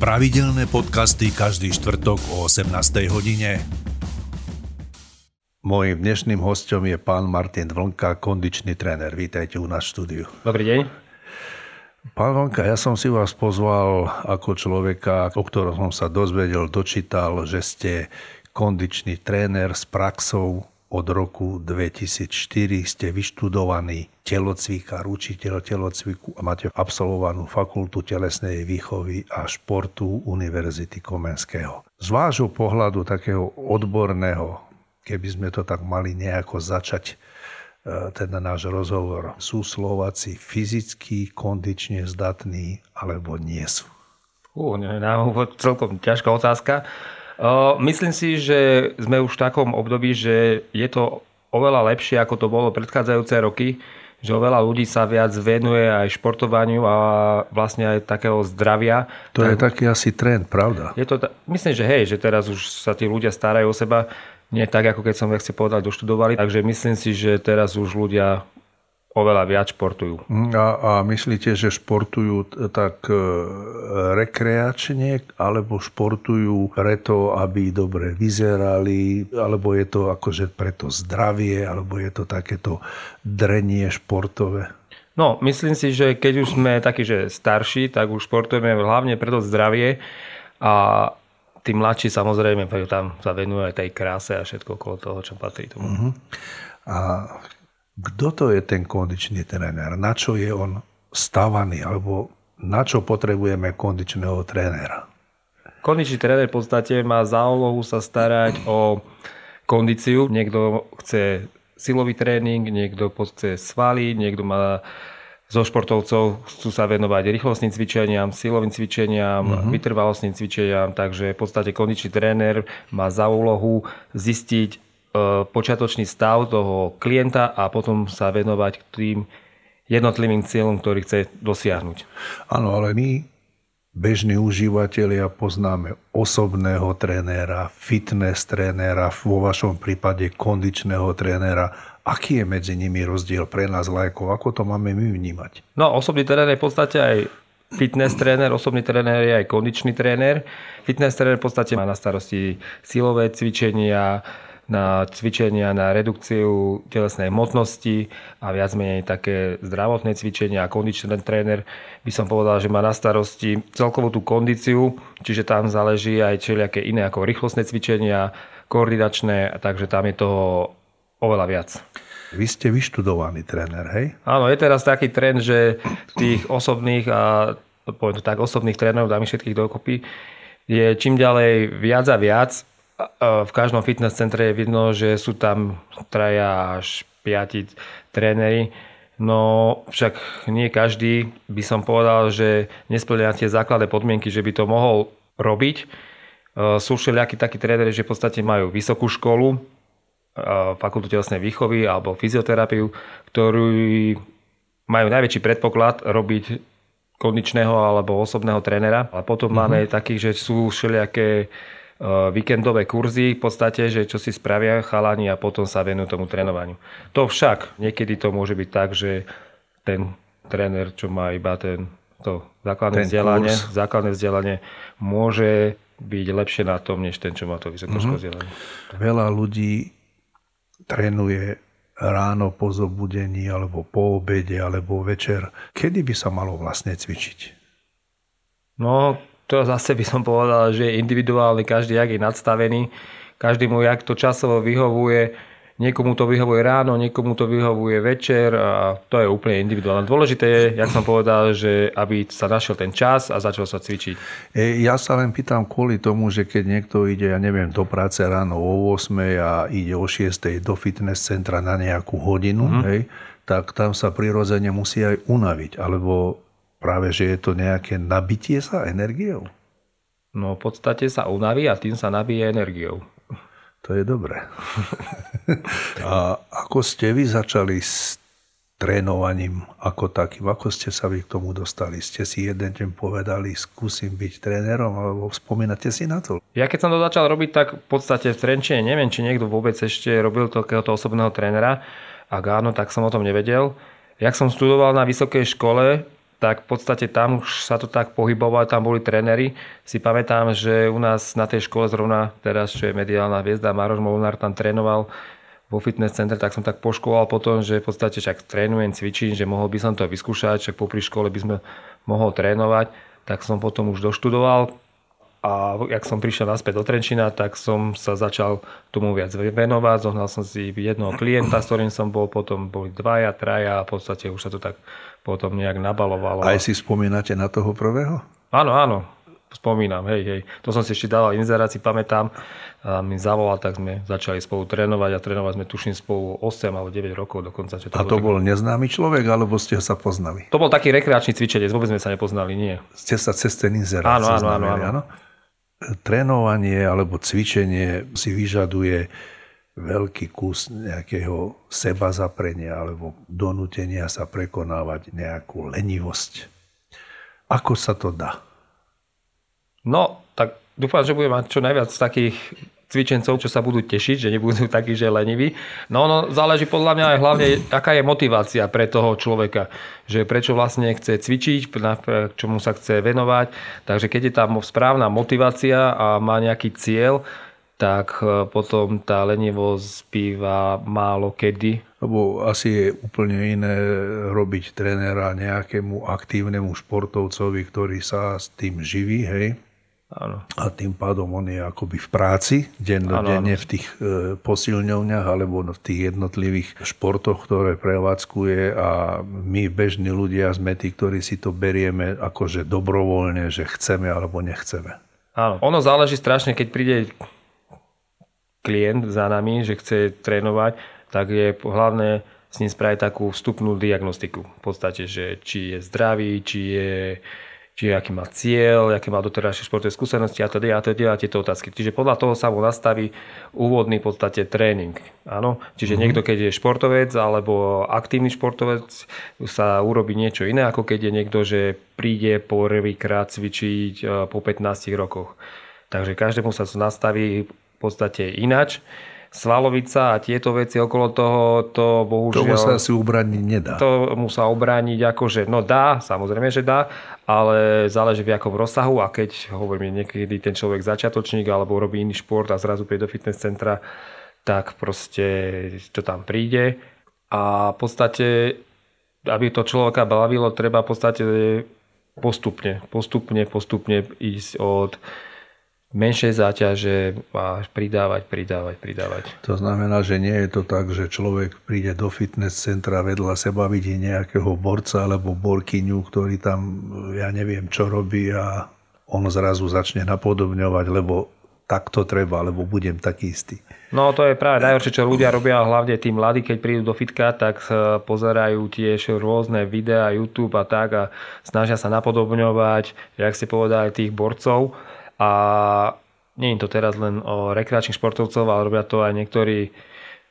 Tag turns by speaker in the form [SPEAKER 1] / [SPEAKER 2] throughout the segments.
[SPEAKER 1] Pravidelné podcasty každý štvrtok o 18. hodine.
[SPEAKER 2] Mojím dnešným hostom je pán Martin Vlnka, kondičný tréner. Vítajte u nás v štúdiu.
[SPEAKER 3] Dobrý deň.
[SPEAKER 2] Pán Vlnka, ja som si vás pozval ako človeka, o ktorom som sa dozvedel, dočítal, že ste kondičný tréner s praxou od roku 2004 ste vyštudovaný telocvikár, učiteľ telocviku a máte absolvovanú fakultu telesnej výchovy a športu Univerzity Komenského. Z vášho pohľadu takého odborného, keby sme to tak mali nejako začať, e, ten náš rozhovor. Sú Slováci fyzicky, kondične zdatní alebo nie sú?
[SPEAKER 3] Ú, na úvod celkom ťažká otázka. Myslím si, že sme už v takom období, že je to oveľa lepšie, ako to bolo predchádzajúce roky, že oveľa ľudí sa viac venuje aj športovaniu a vlastne aj takého zdravia.
[SPEAKER 2] To tak, je taký asi trend, pravda?
[SPEAKER 3] Je to, myslím, že hej, že teraz už sa tí ľudia starajú o seba, nie tak, ako keď som, jak si povedal, doštudovali. Takže myslím si, že teraz už ľudia oveľa viac športujú.
[SPEAKER 2] Mm, a, a myslíte, že športujú tak e, rekreačne, alebo športujú preto, aby dobre vyzerali, alebo je to akože preto zdravie, alebo je to takéto drenie športové?
[SPEAKER 3] No, myslím si, že keď už sme takí, že starší, tak už športujeme hlavne preto zdravie a tí mladší samozrejme tam sa venujú aj tej kráse a všetko okolo toho, čo patrí tomu. Uh-huh.
[SPEAKER 2] A kto to je ten kondičný tréner? Na čo je on stavaný? Alebo na čo potrebujeme kondičného trénera?
[SPEAKER 3] Kondičný tréner v podstate má za úlohu sa starať o kondíciu. Niekto chce silový tréning, niekto chce svaly, niekto má zo športovcov chcú sa venovať rýchlostným cvičeniam, silovým cvičeniam, uh-huh. vytrvalostným cvičeniam, takže v podstate kondičný tréner má za úlohu zistiť, počiatočný stav toho klienta a potom sa venovať k tým jednotlivým cieľom, ktorý chce dosiahnuť.
[SPEAKER 2] Áno, ale my bežní užívateľia poznáme osobného trénera, fitness trénera, vo vašom prípade kondičného trénera. Aký je medzi nimi rozdiel pre nás lajkov? Ako to máme my vnímať?
[SPEAKER 3] No, osobný tréner je v podstate aj fitness tréner, osobný tréner je aj kondičný tréner. Fitness tréner v podstate má na starosti silové cvičenia, na cvičenia, na redukciu telesnej hmotnosti a viac menej také zdravotné cvičenia a kondičný tréner by som povedal, že má na starosti celkovú tú kondíciu, čiže tam záleží aj všelijaké iné ako rýchlostné cvičenia, koordinačné, takže tam je toho oveľa viac.
[SPEAKER 2] Vy ste vyštudovaný tréner, hej?
[SPEAKER 3] Áno, je teraz taký trend, že tých osobných a poviem to tak, osobných trénerov, dáme všetkých dokopy, je čím ďalej viac a viac v každom fitness centre je vidno, že sú tam traja až piati tréneri, no však nie každý by som povedal, že nesplňa tie základné podmienky, že by to mohol robiť. E, sú všelijakí takí tréneri, že v podstate majú vysokú školu, e, fakultu telesnej výchovy alebo fyzioterapiu, ktorí majú najväčší predpoklad robiť kondičného alebo osobného trénera. A potom mm-hmm. máme takých, že sú všelijaké víkendové kurzy v podstate, že čo si spravia chalani a potom sa venujú tomu trénovaniu. To však, niekedy to môže byť tak, že ten tréner, čo má iba ten, to základné ten vzdelanie, kurz. základné vzdelanie, môže byť lepšie na tom, než ten, čo má to vysokoškolské mm-hmm.
[SPEAKER 2] Veľa ľudí trénuje ráno po zobudení, alebo po obede, alebo večer. Kedy by sa malo vlastne cvičiť?
[SPEAKER 3] No, to zase by som povedal, že je individuálny, každý jak je nadstavený, každý mu jak to časovo vyhovuje, niekomu to vyhovuje ráno, niekomu to vyhovuje večer a to je úplne individuálne. Dôležité je, jak som povedal, že aby sa našiel ten čas a začal sa cvičiť.
[SPEAKER 2] E, ja sa len pýtam kvôli tomu, že keď niekto ide, ja neviem, do práce ráno o 8 a ide o 6 do fitness centra na nejakú hodinu, mm-hmm. hej, tak tam sa prirodzene musí aj unaviť, alebo práve, že je to nejaké nabitie sa energiou?
[SPEAKER 3] No v podstate sa unaví a tým sa nabije energiou.
[SPEAKER 2] To je dobré. a ako ste vy začali s trénovaním ako takým? Ako ste sa vy k tomu dostali? Ste si jeden deň povedali, skúsim byť trénerom, alebo spomínate si na to?
[SPEAKER 3] Ja keď som to začal robiť, tak v podstate v Trenčine, neviem, či niekto vôbec ešte robil takéhoto osobného trénera. Ak áno, tak som o tom nevedel. Jak som študoval na vysokej škole, tak v podstate tam už sa to tak pohybovalo, tam boli tréneri. Si pamätám, že u nás na tej škole zrovna teraz, čo je mediálna hviezda, Maroš Molnár tam trénoval vo fitness centre, tak som tak poškoval potom, že v podstate však trénujem, cvičím, že mohol by som to vyskúšať, však popri škole by sme mohol trénovať, tak som potom už doštudoval a jak som prišiel naspäť do Trenčina, tak som sa začal tomu viac venovať. Zohnal som si jednoho klienta, s ktorým som bol, potom boli dvaja, traja a v podstate už sa to tak potom nejak nabalovalo.
[SPEAKER 2] Aj si spomínate na toho prvého?
[SPEAKER 3] Áno, áno, spomínam, hej, hej. To som si ešte dával inzerát, si pamätám. A mi zavolal, tak sme začali spolu trénovať a trénovať sme tuším spolu 8 alebo 9 rokov dokonca.
[SPEAKER 2] Čo to a to bol, bol neznámy človek, alebo ste ho sa poznali?
[SPEAKER 3] To bol taký rekreačný cvičenec, vôbec sme sa nepoznali, nie.
[SPEAKER 2] Ste sa cez ten inzerát
[SPEAKER 3] áno, áno, áno, áno. áno.
[SPEAKER 2] Trénovanie alebo cvičenie si vyžaduje veľký kus nejakého seba zaprenia alebo donútenia sa prekonávať nejakú lenivosť. Ako sa to dá?
[SPEAKER 3] No, tak dúfam, že budem mať čo najviac takých cvičencov, čo sa budú tešiť, že nebudú takí, že leniví. No, no záleží podľa mňa aj hlavne, aká je motivácia pre toho človeka. Že prečo vlastne chce cvičiť, čomu sa chce venovať. Takže keď je tam správna motivácia a má nejaký cieľ, tak e, potom tá lenivosť býva málo kedy.
[SPEAKER 2] Lebo asi je úplne iné robiť trénera nejakému aktívnemu športovcovi, ktorý sa s tým živí, hej?
[SPEAKER 3] Áno.
[SPEAKER 2] A tým pádom on je akoby v práci, dennodenne v tých e, posilňovniach alebo v tých jednotlivých športoch, ktoré prevádzkuje a my bežní ľudia sme tí, ktorí si to berieme akože dobrovoľne, že chceme alebo nechceme.
[SPEAKER 3] Áno, ono záleží strašne, keď príde klient za nami, že chce trénovať, tak je hlavné s ním spraviť takú vstupnú diagnostiku. V podstate, že či je zdravý, či je či aký má cieľ, aké má doterajšie športové skúsenosti a teda a teda a tieto otázky. Čiže podľa toho sa mu nastaví úvodný v podstate tréning. Áno? Čiže mm-hmm. niekto, keď je športovec alebo aktívny športovec, sa urobí niečo iné, ako keď je niekto, že príde prvýkrát cvičiť e, po 15 rokoch. Takže každému sa nastaví podstate inač. Svalovica a tieto veci okolo toho, to bohužiaľ...
[SPEAKER 2] Tomu sa asi ubrániť nedá.
[SPEAKER 3] To mu sa obrániť akože, no dá, samozrejme, že dá, ale záleží v akom rozsahu a keď hovorím niekedy ten človek začiatočník alebo robí iný šport a zrazu príde do fitness centra, tak proste to tam príde a v podstate, aby to človeka bavilo, treba v podstate postupne, postupne, postupne ísť od menšie záťaže a pridávať, pridávať, pridávať.
[SPEAKER 2] To znamená, že nie je to tak, že človek príde do fitness centra vedľa seba, vidí nejakého borca alebo borkyňu, ktorý tam, ja neviem, čo robí a on zrazu začne napodobňovať, lebo tak to treba, lebo budem taký istý.
[SPEAKER 3] No to je práve najhoršie, čo ľudia robia, hlavne tí mladí, keď prídu do fitka, tak pozerajú tiež rôzne videá, YouTube a tak a snažia sa napodobňovať, jak ste povedali, tých borcov a nie je to teraz len o rekreačných športovcov, ale robia to aj niektorí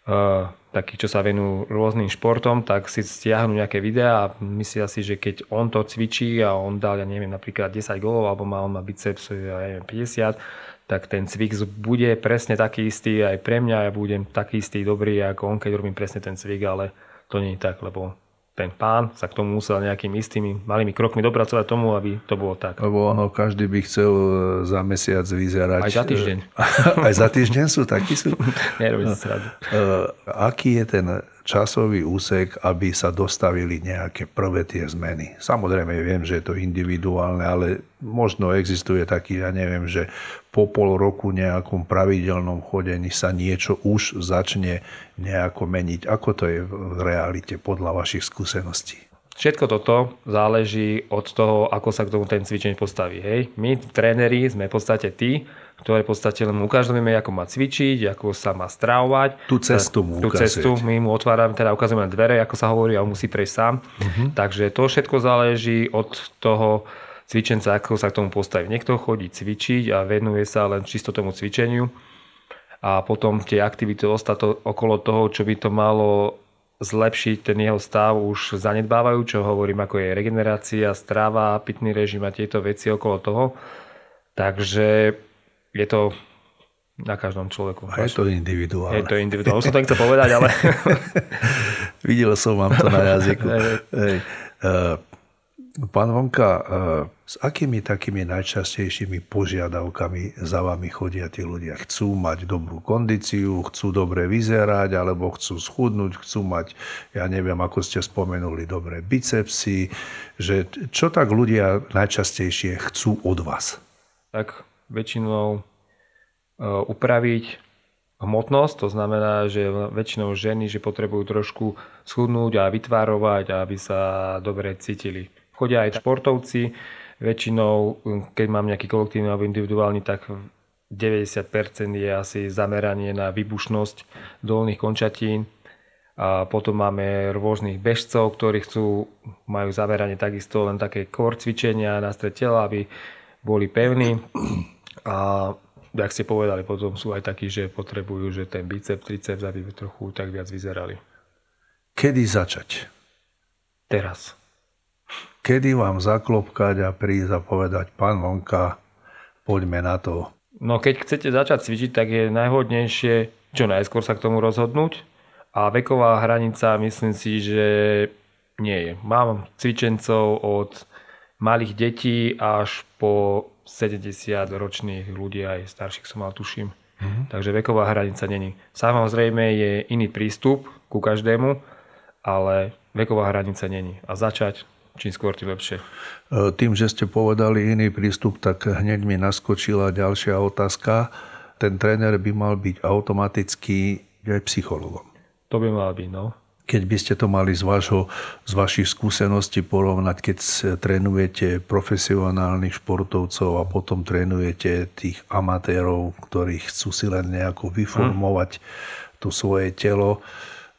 [SPEAKER 3] uh, takí, čo sa venujú rôznym športom, tak si stiahnu nejaké videá a myslia si, že keď on to cvičí a on dal, ja neviem, napríklad 10 golov, alebo má on má biceps, ja neviem, 50, tak ten cvik bude presne taký istý aj pre mňa, ja budem taký istý dobrý ako on, keď robím presne ten cvik, ale to nie je tak, lebo ten pán sa k tomu musel nejakými istými malými krokmi dopracovať tomu, aby to bolo tak.
[SPEAKER 2] Lebo ono, každý by chcel e, za mesiac vyzerať.
[SPEAKER 3] Aj za týždeň.
[SPEAKER 2] Aj za týždeň sú, takí sú.
[SPEAKER 3] Nerobí sa
[SPEAKER 2] uh, Aký je ten časový úsek, aby sa dostavili nejaké prvé tie zmeny. Samozrejme, viem, že je to individuálne, ale možno existuje taký, ja neviem, že po pol roku nejakom pravidelnom chodení sa niečo už začne nejako meniť. Ako to je v realite podľa vašich skúseností?
[SPEAKER 3] Všetko toto záleží od toho, ako sa k tomu ten cvičeň postaví. Hej. My, tréneri, sme v podstate tí, ktoré v podstate len ukazujeme, ako má cvičiť, ako sa má stravovať.
[SPEAKER 2] Tú cestu mu
[SPEAKER 3] Tú cestu my mu otvárame, teda ukazujeme dvere, ako sa hovorí, a on musí prejsť sám. Uh-huh. Takže to všetko záleží od toho cvičenca, ako sa k tomu postaví. Niekto chodí cvičiť a venuje sa len čisto tomu cvičeniu a potom tie aktivity ostato okolo toho, čo by to malo zlepšiť ten jeho stav už zanedbávajú, čo hovorím, ako je regenerácia, strava, pitný režim a tieto veci okolo toho. Takže je to na každom človeku.
[SPEAKER 2] A je to individuálne.
[SPEAKER 3] Je to individuálne. Som to nechcel povedať, ale...
[SPEAKER 2] Videl som vám to na jazyku. Hej. Pán Vonka, e, s akými takými najčastejšími požiadavkami za vami chodia tí ľudia? Chcú mať dobrú kondíciu, chcú dobre vyzerať, alebo chcú schudnúť, chcú mať, ja neviem, ako ste spomenuli, dobré bicepsy. Že čo tak ľudia najčastejšie chcú od vás?
[SPEAKER 3] Tak väčšinou e, upraviť hmotnosť, to znamená, že väčšinou ženy, že potrebujú trošku schudnúť a vytvárovať, aby sa dobre cítili. Chodia aj športovci, väčšinou, keď mám nejaký kolektívny alebo individuálny, tak 90% je asi zameranie na výbušnosť dolných končatín. A potom máme rôznych bežcov, ktorí chcú, majú zameranie takisto len také core cvičenia na stred tela, aby boli pevní. A jak ste povedali, potom sú aj takí, že potrebujú, že ten biceps, triceps, aby trochu tak viac vyzerali.
[SPEAKER 2] Kedy začať?
[SPEAKER 3] Teraz
[SPEAKER 2] kedy vám zaklopkať a prísť a povedať, pán Vonka, poďme na to.
[SPEAKER 3] No keď chcete začať cvičiť, tak je najhodnejšie čo najskôr sa k tomu rozhodnúť a veková hranica myslím si, že nie je. Mám cvičencov od malých detí až po 70 ročných ľudí, aj starších som mal tuším. Mm-hmm. Takže veková hranica není. Samozrejme je iný prístup ku každému, ale veková hranica není. A začať čím skôr, tým lepšie.
[SPEAKER 2] E, tým, že ste povedali iný prístup, tak hneď mi naskočila ďalšia otázka. Ten tréner by mal byť automaticky aj psychologom.
[SPEAKER 3] To by mal byť, no.
[SPEAKER 2] Keď by ste to mali z, vašho, z vašich skúseností porovnať, keď trénujete profesionálnych športovcov a potom trénujete tých amatérov, ktorí chcú si len nejako vyformovať hm. to svoje telo,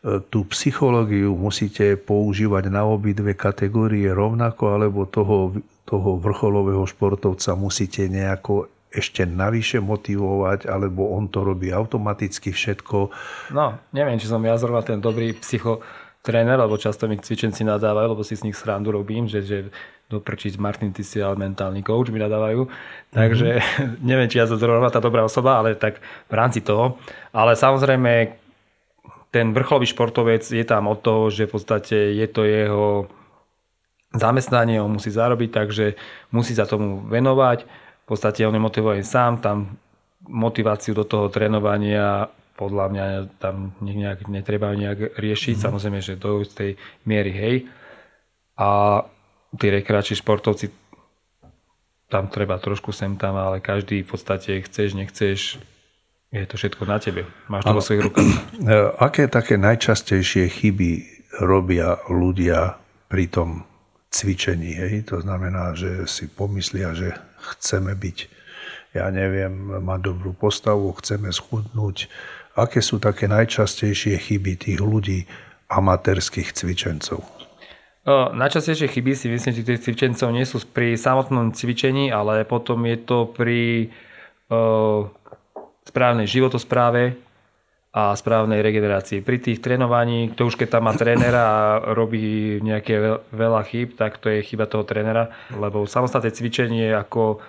[SPEAKER 2] tú psychológiu musíte používať na obidve kategórie rovnako, alebo toho, toho vrcholového športovca musíte nejako ešte navyše motivovať, alebo on to robí automaticky všetko.
[SPEAKER 3] No, neviem, či som ja zrovna ten dobrý psychotréner, lebo často mi cvičenci nadávajú, lebo si s nich srandu robím, že, že doprčiť Martin, ty si ale mentálny coach, mi nadávajú. Takže mm-hmm. neviem, či ja som zrovna tá dobrá osoba, ale tak v rámci toho. Ale samozrejme, ten vrcholový športovec je tam od toho, že v podstate je to jeho zamestnanie, on musí zarobiť, takže musí sa tomu venovať. V podstate on je motivovaný sám, tam motiváciu do toho trénovania podľa mňa tam nejak, netreba nejak riešiť, mm. samozrejme, že do tej miery hej. A tí rekreační športovci tam treba trošku sem tam, ale každý v podstate chceš, nechceš, je to všetko na tebe. Máš to vo svojich rukách.
[SPEAKER 2] E, aké také najčastejšie chyby robia ľudia pri tom cvičení? Hej? To znamená, že si pomyslia, že chceme byť, ja neviem, mať dobrú postavu, chceme schudnúť. Aké sú také najčastejšie chyby tých ľudí, amatérských cvičencov?
[SPEAKER 3] No, najčastejšie chyby si myslím, že tých cvičencov nie sú pri samotnom cvičení, ale potom je to pri uh, správnej životospráve a správnej regenerácii. Pri tých trénovaní, to už keď tam má trénera a robí nejaké veľa chyb, tak to je chyba toho trénera, lebo samostatné cvičenie ako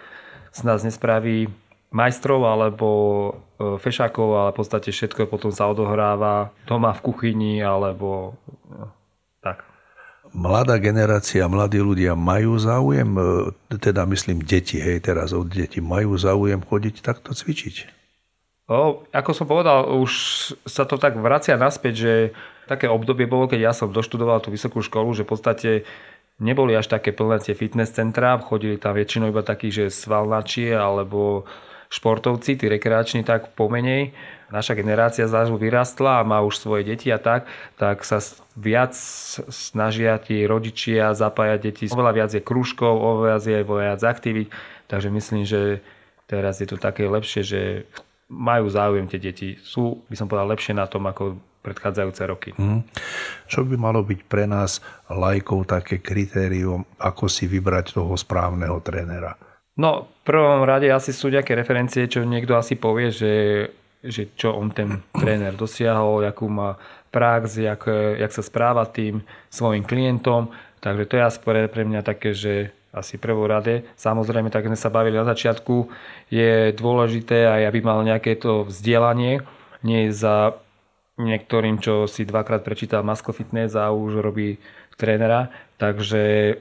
[SPEAKER 3] z nás nespraví majstrov alebo e, fešákov, ale v podstate všetko potom sa odohráva doma v kuchyni alebo no, tak.
[SPEAKER 2] Mladá generácia, mladí ľudia majú záujem, e, teda myslím deti, hej, teraz od detí, majú záujem chodiť takto cvičiť?
[SPEAKER 3] O, ako som povedal, už sa to tak vracia naspäť, že také obdobie bolo, keď ja som doštudoval tú vysokú školu, že v podstate neboli až také plné tie fitness centrá, chodili tam väčšinou iba takí, že svalnači alebo športovci, tí rekreační tak pomenej. Naša generácia zrazu vyrastla a má už svoje deti a tak, tak sa viac snažia tí rodičia zapájať deti. Oveľa viac je krúžkov, oveľa je viac aktivít, takže myslím, že teraz je to také lepšie, že majú záujem tie deti. Sú, by som povedal, lepšie na tom ako predchádzajúce roky. Mm.
[SPEAKER 2] Čo by malo byť pre nás lajkov také kritérium, ako si vybrať toho správneho trénera?
[SPEAKER 3] No, v prvom rade asi sú nejaké referencie, čo niekto asi povie, že, že čo on ten tréner dosiahol, akú má prax, jak, jak sa správa tým svojim klientom. Takže to je asi pre, pre mňa také, že asi rade. Samozrejme, tak sme sa bavili na začiatku, je dôležité aj aby mal nejaké to vzdielanie, nie za niektorým, čo si dvakrát prečítal Masko Fitness a už robí trénera. Takže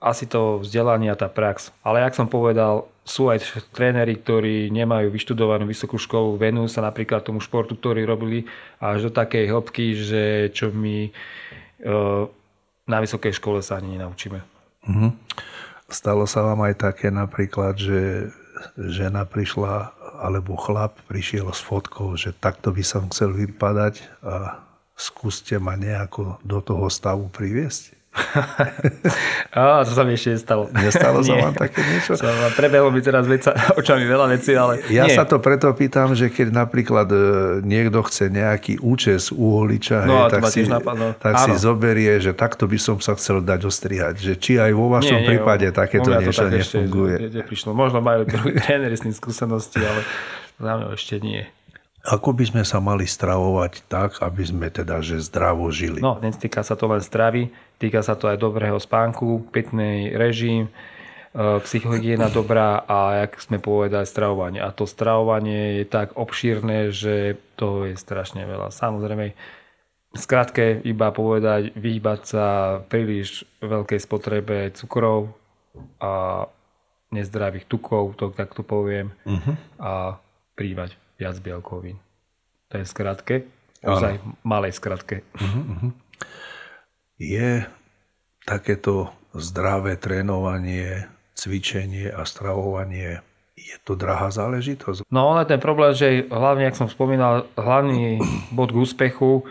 [SPEAKER 3] asi to vzdelanie a tá prax. Ale jak som povedal, sú aj tréneri, ktorí nemajú vyštudovanú vysokú školu, venujú sa napríklad tomu športu, ktorý robili až do takej hĺbky, že čo my e, na vysokej škole sa ani nenaučíme. Mm-hmm.
[SPEAKER 2] Stalo sa vám aj také napríklad, že žena prišla alebo chlap prišiel s fotkou, že takto by som chcel vypadať a skúste ma nejako do toho stavu priviesť?
[SPEAKER 3] Á, to sa mi ešte nestalo.
[SPEAKER 2] Nestalo sa vám také niečo?
[SPEAKER 3] Prebehlo mi teraz veca, očami veľa vecí, ale
[SPEAKER 2] Ja
[SPEAKER 3] nie.
[SPEAKER 2] sa to preto pýtam, že keď napríklad e, niekto chce nejaký účes uholiča,
[SPEAKER 3] No,
[SPEAKER 2] hej, tak, si,
[SPEAKER 3] napadlo.
[SPEAKER 2] tak si zoberie, že takto by som sa chcel dať ostrihať. Že či aj vo vašom
[SPEAKER 3] Nie, nie,
[SPEAKER 2] prípade takéto niečo
[SPEAKER 3] tak ešte
[SPEAKER 2] nefunguje.
[SPEAKER 3] ne- neprišlo. Možno majú tréneri s tým skúsenosti, ale za mňa ešte nie.
[SPEAKER 2] Ako by sme sa mali stravovať tak, aby sme teda že zdravo žili?
[SPEAKER 3] No, netýka sa to len stravy, týka sa to aj dobrého spánku, pitný režim, e, psychohygiena dobrá a jak sme povedali, stravovanie. A to stravovanie je tak obšírne, že toho je strašne veľa. Samozrejme, skrátke iba povedať, vyhýbať sa príliš veľkej spotrebe cukrov a nezdravých tukov, to tak to poviem, uh-huh. a prívať viac bielkovín. To je skratke, ozaj malej skratke.
[SPEAKER 2] Je takéto zdravé trénovanie, cvičenie a stravovanie, je to drahá záležitosť?
[SPEAKER 3] No ale ten problém, že hlavne, jak som spomínal, hlavný bod k úspechu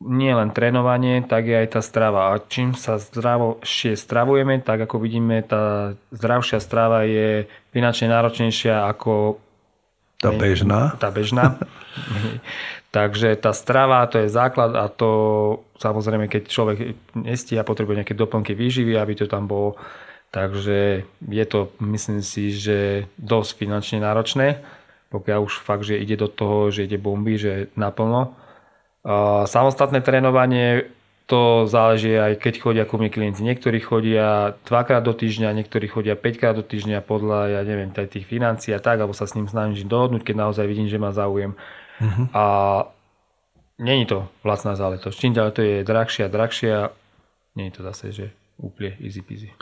[SPEAKER 3] nie len trénovanie, tak je aj tá strava. A čím sa zdravšie stravujeme, tak ako vidíme, tá zdravšia strava je finančne náročnejšia ako
[SPEAKER 2] Tá bežná?
[SPEAKER 3] tá bežná. Takže tá strava to je základ a to samozrejme, keď človek nestí a potrebuje nejaké doplnky výživy, aby to tam bolo. Takže je to, myslím si, že dosť finančne náročné, pokiaľ už fakt, že ide do toho, že ide bomby, že naplno. Samostatné trénovanie, to záleží aj keď chodia ku mne klienti. Niektorí chodia dvakrát do týždňa, niektorí chodia 5 krát do týždňa podľa, ja neviem, tých financií a tak, alebo sa s ním snažím dohodnúť, keď naozaj vidím, že má záujem. Uh-huh. A není to vlastná záležitosť. Čím ďalej to je drahšia a drahšia, je to zase, že úplne easy peasy.
[SPEAKER 2] E,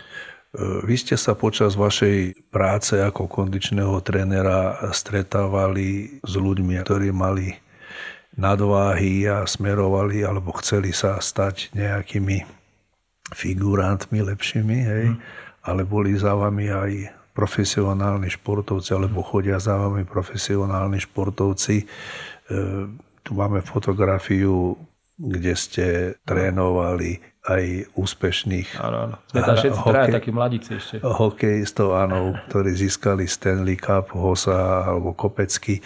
[SPEAKER 2] Vy ste sa počas vašej práce ako kondičného trénera stretávali s ľuďmi, ktorí mali nadváhy a smerovali alebo chceli sa stať nejakými figurantmi lepšími, hej? Mm. ale boli za vami aj profesionálni športovci alebo chodia za vami profesionálni športovci. E, tu máme fotografiu, kde ste trénovali aj úspešných
[SPEAKER 3] Áno, áno. Sme tam všetci traja takí mladíci ešte.
[SPEAKER 2] hokejistov, áno, ktorí získali Stanley Cup, Hosa alebo Kopecky.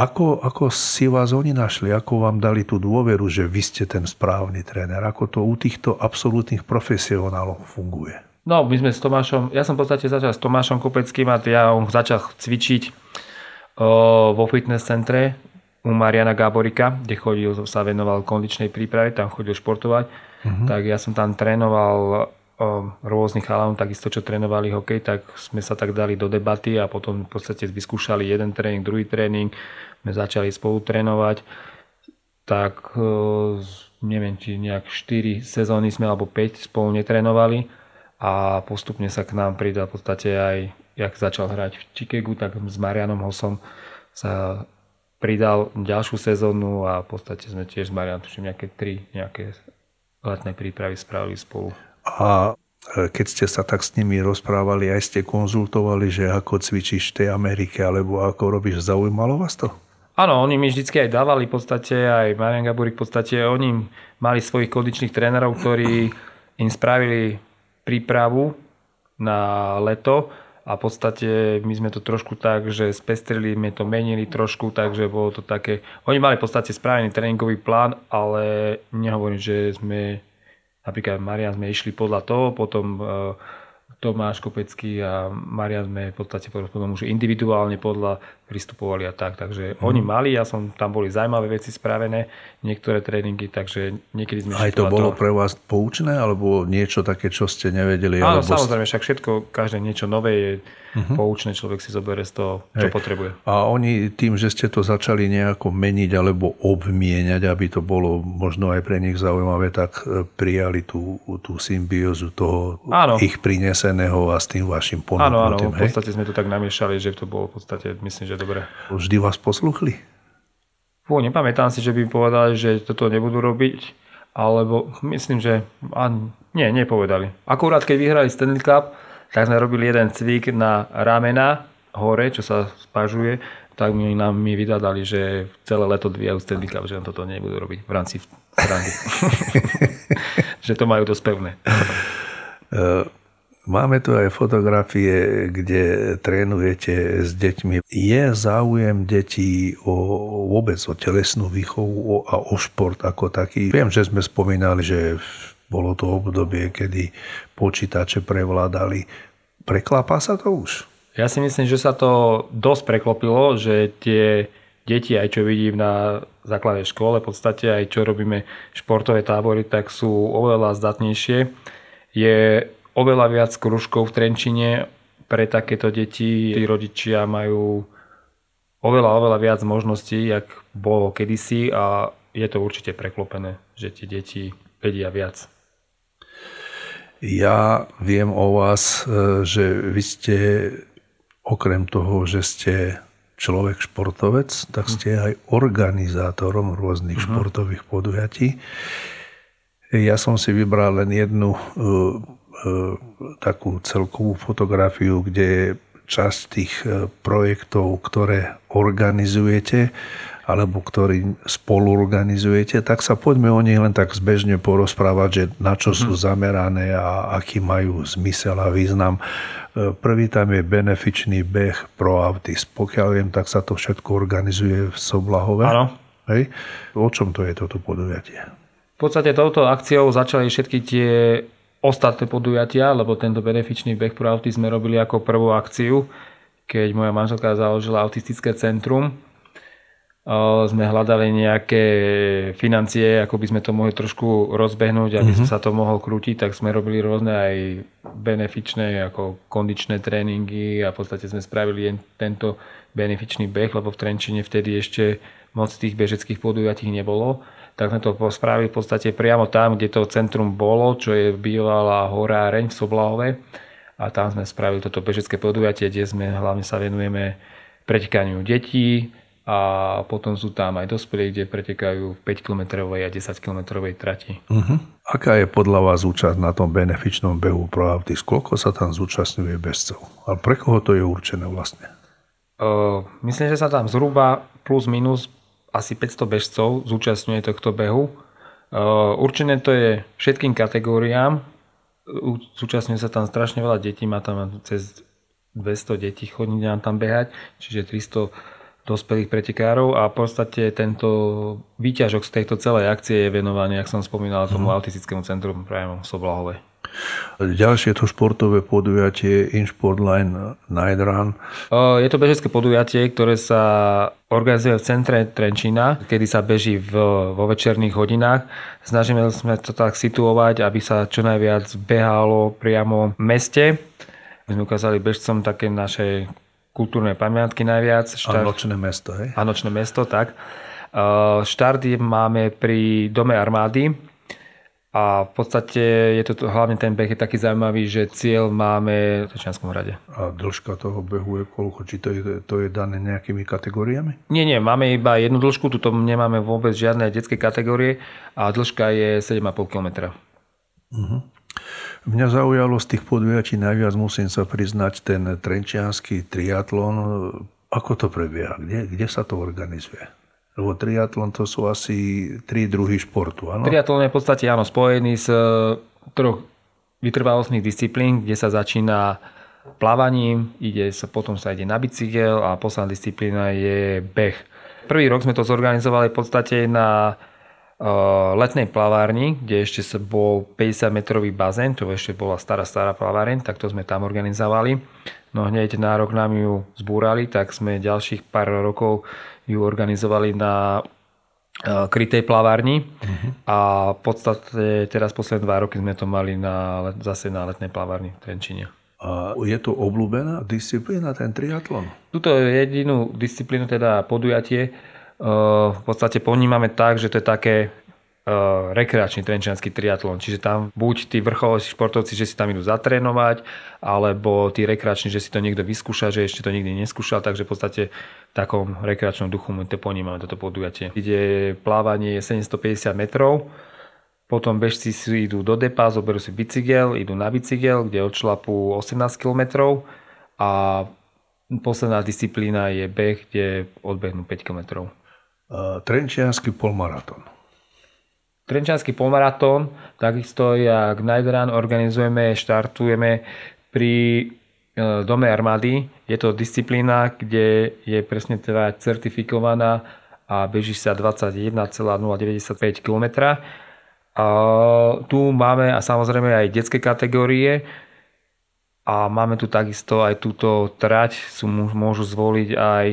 [SPEAKER 2] Ako, ako si vás oni našli? Ako vám dali tú dôveru, že vy ste ten správny tréner? Ako to u týchto absolútnych profesionálov funguje?
[SPEAKER 3] No, my sme s Tomášom, ja som v podstate začal s Tomášom Kopeckým a ja on začal cvičiť o, vo fitness centre u Mariana Gáborika, kde chodil, sa venoval kondičnej príprave, tam chodil športovať. Uh-huh. Tak ja som tam trénoval rôznych chalanov, takisto čo trénovali hokej, tak sme sa tak dali do debaty a potom v podstate vyskúšali jeden tréning, druhý tréning, sme začali spolu trénovať. Tak o, neviem, či nejak 4 sezóny sme alebo 5 spolu netrénovali a postupne sa k nám pridal v podstate aj, jak začal hrať v Chicagu, tak s Marianom Hosom sa pridal ďalšiu sezónu a v podstate sme tiež s Marianom tuším nejaké tri nejaké letné prípravy spravili spolu.
[SPEAKER 2] A e, keď ste sa tak s nimi rozprávali, aj ste konzultovali, že ako cvičíš v tej Amerike, alebo ako robíš, zaujímalo vás to?
[SPEAKER 3] Áno, oni mi vždycky aj dávali v podstate, aj Marian Gaburik v podstate, oni mali svojich kondičných trénerov, ktorí im spravili prípravu na leto a v podstate my sme to trošku tak, že spestrili, sme to menili trošku, takže bolo to také... Oni mali v podstate spravený tréningový plán, ale nehovorím, že sme napríklad Marian sme išli podľa toho, potom e, Tomáš Kopecký a Marian sme v podstate potom už individuálne podľa pristupovali a tak. Takže hmm. oni mali, ja som tam boli zaujímavé veci spravené, niektoré tréningy, takže niekedy sme...
[SPEAKER 2] Aj to bolo to... pre vás poučné, alebo niečo také, čo ste nevedeli?
[SPEAKER 3] Áno, alebo... samozrejme, však všetko, každé niečo nové je uh-huh. poučné, človek si zoberie z toho, čo Hej. potrebuje.
[SPEAKER 2] A oni tým, že ste to začali nejako meniť alebo obmieniať, aby to bolo možno aj pre nich zaujímavé, tak e, prijali tú, tú symbiózu toho áno. ich prineseného a s tým vašim ponúknutým.
[SPEAKER 3] Áno, áno, v podstate sme to tak namiešali, že to bolo v podstate, myslím, že dobre.
[SPEAKER 2] Vždy vás posluchli?
[SPEAKER 3] Fú, nepamätám si, že by povedali, že toto nebudú robiť, alebo myslím, že ani, nie, nepovedali. Akurát keď vyhrali Stanley Cup, tak sme robili jeden cvik na ramena hore, čo sa spažuje, tak mi, nám mi vydadali, že celé leto dvíjajú Stanley Cup, že toto nebudú robiť v rámci srandy. že to majú dosť pevné.
[SPEAKER 2] Máme tu aj fotografie, kde trénujete s deťmi. Je záujem detí o, vôbec o telesnú výchovu a o šport ako taký? Viem, že sme spomínali, že bolo to obdobie, kedy počítače prevládali. Preklápa sa to už?
[SPEAKER 3] Ja si myslím, že sa to dosť preklopilo, že tie deti, aj čo vidím na základnej škole, v podstate aj čo robíme športové tábory, tak sú oveľa zdatnejšie. Je oveľa viac kružkov v Trenčine pre takéto deti. Tí rodičia majú oveľa, oveľa viac možností, jak bolo kedysi a je to určite preklopené, že tie deti vedia viac.
[SPEAKER 2] Ja viem o vás, e, že vy ste okrem toho, že ste človek športovec, tak mhm. ste aj organizátorom rôznych uh-huh. športových podujatí. Ja som si vybral len jednu uh, takú celkovú fotografiu, kde je časť tých projektov, ktoré organizujete alebo ktorý spolu organizujete, tak sa poďme o nich len tak zbežne porozprávať, že na čo sú mhm. zamerané a aký majú zmysel a význam. E, prvý tam je benefičný beh pro Autis. Pokiaľ viem, tak sa to všetko organizuje v Soblahove.
[SPEAKER 3] Áno.
[SPEAKER 2] Hej? O čom to je toto podujatie?
[SPEAKER 3] V podstate touto akciou začali všetky tie ostatné podujatia, lebo tento benefičný beh pro autis sme robili ako prvú akciu, keď moja manželka založila autistické centrum sme hľadali nejaké financie, ako by sme to mohli trošku rozbehnúť, aby mm-hmm. sa to mohol krútiť, tak sme robili rôzne aj benefičné, ako kondičné tréningy a v podstate sme spravili tento benefičný beh, lebo v Trenčine vtedy ešte moc tých bežeckých podujatí nebolo. Tak sme to spravili v podstate priamo tam, kde to centrum bolo, čo je bývalá hora Reň v Soblahove. A tam sme spravili toto bežecké podujatie, kde sme hlavne sa venujeme pretekaniu detí, a potom sú tam aj dospelí, kde pretekajú v 5 km a 10 km trati.
[SPEAKER 2] Uh-huh. Aká je podľa vás účasť na tom benefičnom behu pro Autis? Koľko sa tam zúčastňuje bežcov? A pre koho to je určené vlastne?
[SPEAKER 3] Uh, myslím, že sa tam zhruba plus minus asi 500 bežcov zúčastňuje tohto behu. Uh, určené to je všetkým kategóriám. Zúčastňuje sa tam strašne veľa detí, má tam cez 200 detí chodí nám tam behať, čiže 300 dospelých pretekárov a v podstate tento výťažok z tejto celej akcie je venovaný, ak som spomínal, tomu mm. autistickému centru práve v Soblahove.
[SPEAKER 2] Ďalšie to športové podujatie InSportline Night Run.
[SPEAKER 3] Je to bežecké podujatie, ktoré sa organizuje v centre Trenčína, kedy sa beží v, vo večerných hodinách. Snažíme sme to tak situovať, aby sa čo najviac behalo priamo v meste. My sme ukázali bežcom také naše kultúrne pamiatky najviac.
[SPEAKER 2] Štart... A nočné mesto, hej?
[SPEAKER 3] A nočné mesto, tak. Štart máme pri Dome armády a v podstate je to hlavne ten beh je taký zaujímavý, že cieľ máme v Točianskom hrade.
[SPEAKER 2] A dĺžka toho behu je koľko? Či to je, to je dané nejakými kategóriami?
[SPEAKER 3] Nie, nie, máme iba jednu dĺžku, tu nemáme vôbec žiadne detské kategórie a dĺžka je 7,5 km.
[SPEAKER 2] Uh-huh. Mňa zaujalo z tých podujatí najviac, musím sa priznať, ten trenčianský triatlon. Ako to prebieha? Kde, kde sa to organizuje? Lebo triatlon to sú asi tri druhy športu, áno?
[SPEAKER 3] Triatlon je v podstate áno, spojený s e, troch vytrvalostných disciplín, kde sa začína plávaním, ide potom sa ide na bicykel a posledná disciplína je beh. Prvý rok sme to zorganizovali v podstate na letnej plavárni, kde ešte bol 50 metrový bazén, to ešte bola stará, stará plaváreň, tak to sme tam organizovali. No hneď na rok nám ju zbúrali, tak sme ďalších pár rokov ju organizovali na krytej plavárni uh-huh. a v podstate teraz posledné dva roky sme to mali na, zase na letnej plavárni v Trenčine.
[SPEAKER 2] A je to obľúbená disciplína, ten triatlon?
[SPEAKER 3] Tuto jedinú disciplínu, teda podujatie, v podstate ponímame tak, že to je také rekreačný trenčianský triatlon. Čiže tam buď tí vrcholoví športovci, že si tam idú zatrénovať, alebo tí rekreační, že si to niekto vyskúša, že ešte to nikdy neskúšal, takže v podstate v takom rekreačnom duchu my to ponímame, toto podujatie. Ide plávanie 750 metrov, potom bežci si idú do depa, zoberú si bicykel, idú na bicykel, kde odšlapú 18 km a posledná disciplína je beh, kde odbehnú 5 km.
[SPEAKER 2] Trenčiansky polmaratón.
[SPEAKER 3] Trenčiansky polmaratón, takisto jak Night organizujeme, štartujeme pri e, Dome armády. Je to disciplína, kde je presne teda certifikovaná a beží sa 21,095 km a tu máme a samozrejme aj detské kategórie a máme tu takisto aj túto trať, sú, môžu zvoliť aj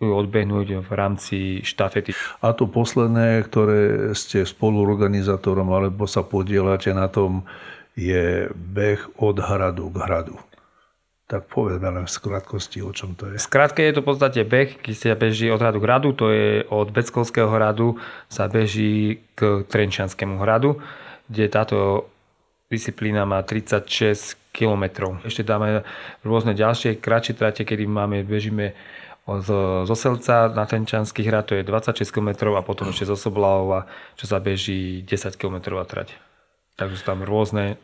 [SPEAKER 3] odbehnúť v rámci štafety.
[SPEAKER 2] A to posledné, ktoré ste spoluorganizátorom alebo sa podielate na tom, je beh od hradu k hradu. Tak povedzme len v skratkosti, o čom to je.
[SPEAKER 3] Skrátke je to v podstate beh, keď sa beží od hradu k hradu, to je od Beckovského hradu sa beží k Trenčianskému hradu, kde táto disciplína má 36 km. Ešte dáme rôzne ďalšie kratšie trate, kedy máme, bežíme z, zo Selca na Trenčanský hrad, to je 26 km a potom ešte zo Soblavova, čo sa beží 10 km trať. Takže sú tam rôzne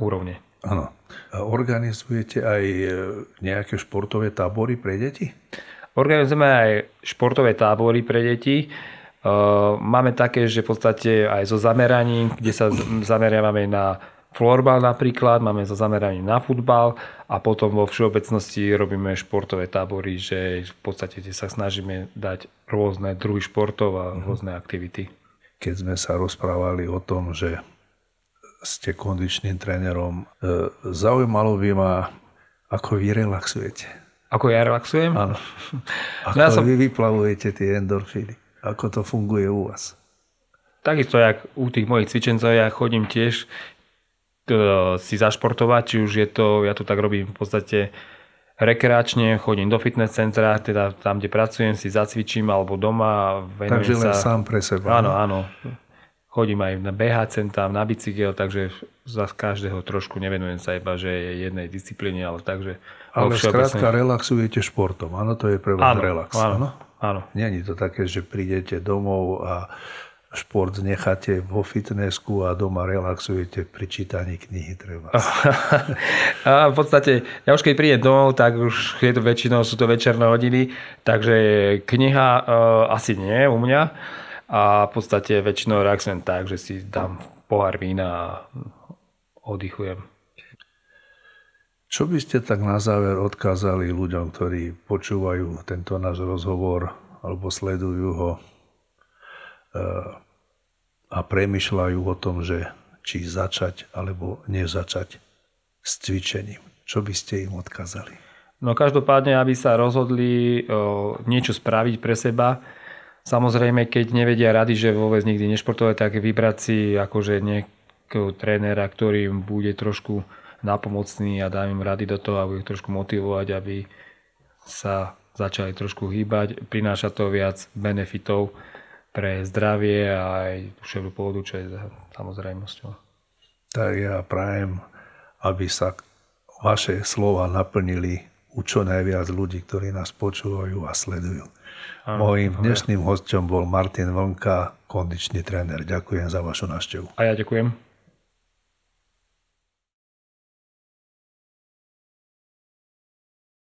[SPEAKER 3] úrovne.
[SPEAKER 2] Áno. Organizujete aj e, nejaké športové tábory pre deti?
[SPEAKER 3] Organizujeme aj športové tábory pre deti. E, máme také, že v podstate aj so zameraním, kde sa zameriavame na florbal napríklad, máme so zameraním na futbal a potom vo všeobecnosti robíme športové tábory, že v podstate sa snažíme dať rôzne druhy športov a mhm. rôzne aktivity.
[SPEAKER 2] Keď sme sa rozprávali o tom, že ste kondičným trénerom. E, zaujímalo by ma, ako vy relaxujete.
[SPEAKER 3] Ako ja relaxujem?
[SPEAKER 2] Áno. Ako no ja som... vy vyplavujete tie endorfíny. Ako to funguje u vás?
[SPEAKER 3] Takisto, jak u tých mojich cvičencov, ja chodím tiež si zašportovať, či už je to, ja to tak robím v podstate rekreačne, chodím do fitness centra, teda tam, kde pracujem, si zacvičím alebo doma.
[SPEAKER 2] Takže len sa... sám pre seba.
[SPEAKER 3] Áno, áno chodím aj na BH tam, na bicykel, takže za každého trošku nevenujem sa iba, že je jednej disciplíne, ale takže...
[SPEAKER 2] Ale skrátka relaxujete športom, áno, to je pre vás áno, relax.
[SPEAKER 3] Áno, áno.
[SPEAKER 2] Není to také, že prídete domov a šport necháte vo fitnessku a doma relaxujete pri čítaní knihy treba.
[SPEAKER 3] a v podstate, ja už keď prídem domov, tak už je to väčšinou, sú to večerné hodiny, takže kniha uh, asi nie u mňa a v podstate väčšinou reagujem tak, že si dám pohár vína a oddychujem.
[SPEAKER 2] Čo by ste tak na záver odkázali ľuďom, ktorí počúvajú tento náš rozhovor alebo sledujú ho e, a premyšľajú o tom, že či začať alebo nezačať s cvičením? Čo by ste im odkázali?
[SPEAKER 3] No každopádne, aby sa rozhodli niečo spraviť pre seba, Samozrejme, keď nevedia rady, že vôbec nikdy nešportovať, tak vybrať si akože nejakého trénera, ktorý im bude trošku napomocný a dá im rady do toho a bude trošku motivovať, aby sa začali trošku hýbať. Prináša to viac benefitov pre zdravie a aj duševnú pohodu, čo je samozrejmosťou.
[SPEAKER 2] Tak ja prajem, aby sa vaše slova naplnili u čo najviac ľudí, ktorí nás počúvajú a sledujú. Mojím dnešným hostom bol Martin Vlnka, kondičný tréner. Ďakujem za vašu návštevu.
[SPEAKER 3] A ja ďakujem.